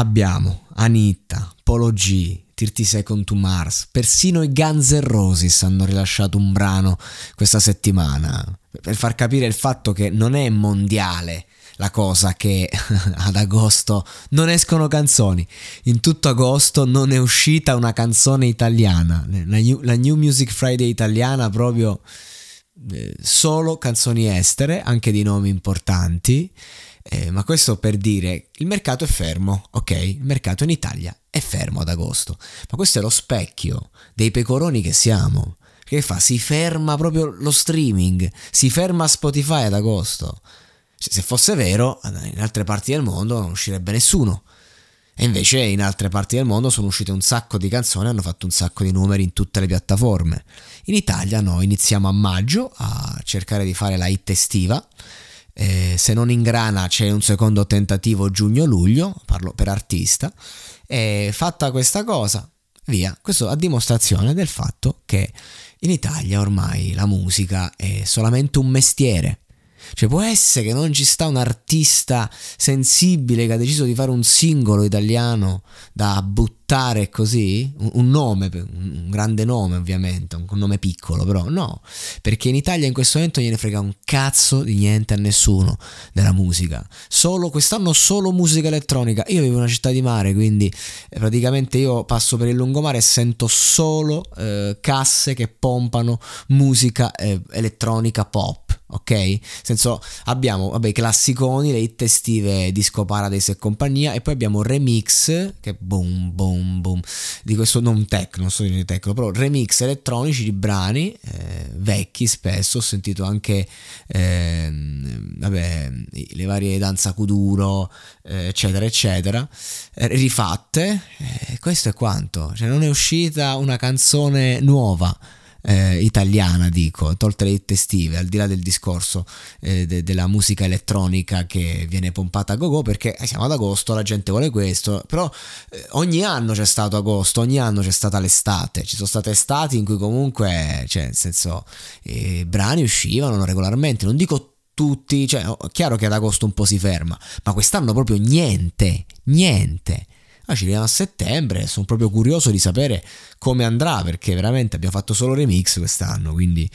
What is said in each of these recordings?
abbiamo Anitta, Polo G, 30 Second to Mars, persino i Guns N' Roses hanno rilasciato un brano questa settimana per far capire il fatto che non è mondiale la cosa che ad agosto non escono canzoni. In tutto agosto non è uscita una canzone italiana. La New, la New Music Friday italiana proprio eh, solo canzoni estere, anche di nomi importanti. Eh, ma questo per dire il mercato è fermo, ok? Il mercato in Italia è fermo ad agosto. Ma questo è lo specchio dei pecoroni che siamo. Che fa? Si ferma proprio lo streaming, si ferma Spotify ad agosto. Se fosse vero, in altre parti del mondo non uscirebbe nessuno. E invece in altre parti del mondo sono uscite un sacco di canzoni hanno fatto un sacco di numeri in tutte le piattaforme. In Italia noi iniziamo a maggio a cercare di fare la hit estiva. Eh, se non ingrana c'è un secondo tentativo giugno-luglio, parlo per artista. E fatta questa cosa, via. Questo a dimostrazione del fatto che in Italia ormai la musica è solamente un mestiere cioè può essere che non ci sta un artista sensibile che ha deciso di fare un singolo italiano da buttare così? Un, un nome, un grande nome ovviamente, un, un nome piccolo però, no, perché in Italia in questo momento gliene frega un cazzo di niente a nessuno della musica. Solo quest'anno solo musica elettronica. Io vivo in una città di mare, quindi eh, praticamente io passo per il lungomare e sento solo eh, casse che pompano musica eh, elettronica pop ok? Nel senso abbiamo vabbè, i classiconi, le hit estive Disco Paradise e compagnia e poi abbiamo remix che boom boom boom. Di questo non techno, non so di techno, però remix elettronici di brani eh, vecchi spesso, ho sentito anche eh, vabbè, le varie danza kuduro eh, eccetera eccetera eh, rifatte, eh, questo è quanto, cioè non è uscita una canzone nuova eh, italiana, dico, tolte le hit estive, al di là del discorso eh, de- della musica elettronica che viene pompata a go-go, perché eh, siamo ad agosto, la gente vuole questo, però eh, ogni anno c'è stato agosto, ogni anno c'è stata l'estate, ci sono state estati in cui comunque, cioè, nel senso, i brani uscivano regolarmente, non dico tutti, cioè, chiaro che ad agosto un po' si ferma, ma quest'anno proprio niente, niente. Ah, ci vediamo a settembre, sono proprio curioso di sapere come andrà perché veramente abbiamo fatto solo remix quest'anno, quindi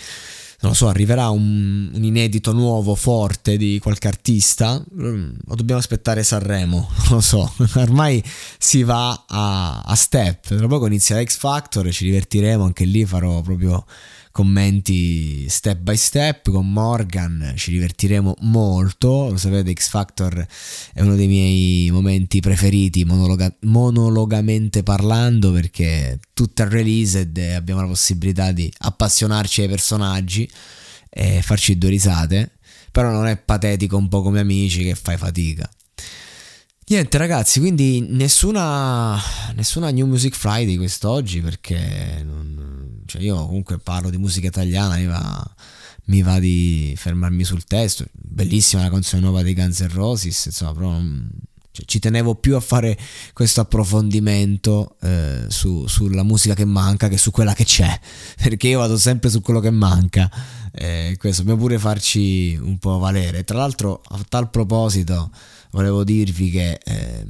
non lo so, arriverà un, un, inedito nuovo, forte di qualche artista, mm, o dobbiamo aspettare Sanremo, non lo so, ormai si va a, a step, tra poco inizia X Factor ci divertiremo, anche lì farò proprio commenti step by step con Morgan, ci divertiremo molto, lo sapete X Factor è uno dei miei momenti preferiti monologa- monologamente parlando perché tutta released e abbiamo la possibilità di appassionarci ai personaggi e farci due risate, però non è patetico un po' come amici che fai fatica. Niente ragazzi, quindi nessuna, nessuna New Music Friday quest'oggi perché non, cioè io comunque parlo di musica italiana, mi va, mi va di fermarmi sul testo, bellissima la canzone nuova dei Guns N' Roses, insomma, però non, cioè, ci tenevo più a fare questo approfondimento eh, su, sulla musica che manca che su quella che c'è, perché io vado sempre su quello che manca, eh, questo dobbiamo pure farci un po' valere. Tra l'altro a tal proposito volevo dirvi che eh,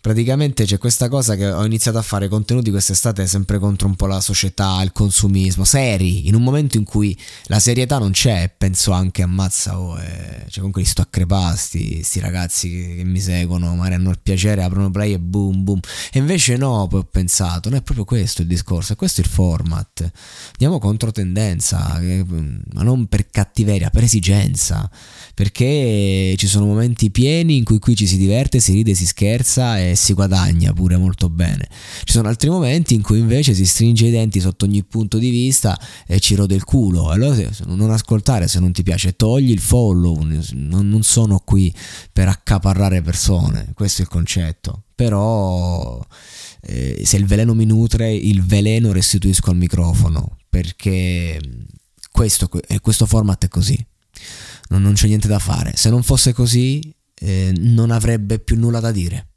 praticamente c'è questa cosa che ho iniziato a fare contenuti quest'estate sempre contro un po' la società, il consumismo, seri, in un momento in cui la serietà non c'è, penso anche ammazza, oh, eh, cioè comunque li sto a crepasti, sti ragazzi che, che, mi seguono, magari hanno il piacere, aprono play e boom boom, e invece no, poi ho pensato, non è proprio questo il discorso, è questo il format, andiamo contro tendenza, ma non per cattiveria, per esigenza, perché ci sono momenti pieni in cui qui ci si diverte, si ride, si scherza e si guadagna pure molto bene. Ci sono altri momenti in cui invece si stringe i denti sotto ogni punto di vista e ci rode il culo. Allora non ascoltare se non ti piace, togli il follow, non sono qui per accaparrare persone, questo è il concetto. Però eh, se il veleno mi nutre, il veleno restituisco al microfono, perché questo, questo format è così. Non, non c'è niente da fare. Se non fosse così, eh, non avrebbe più nulla da dire.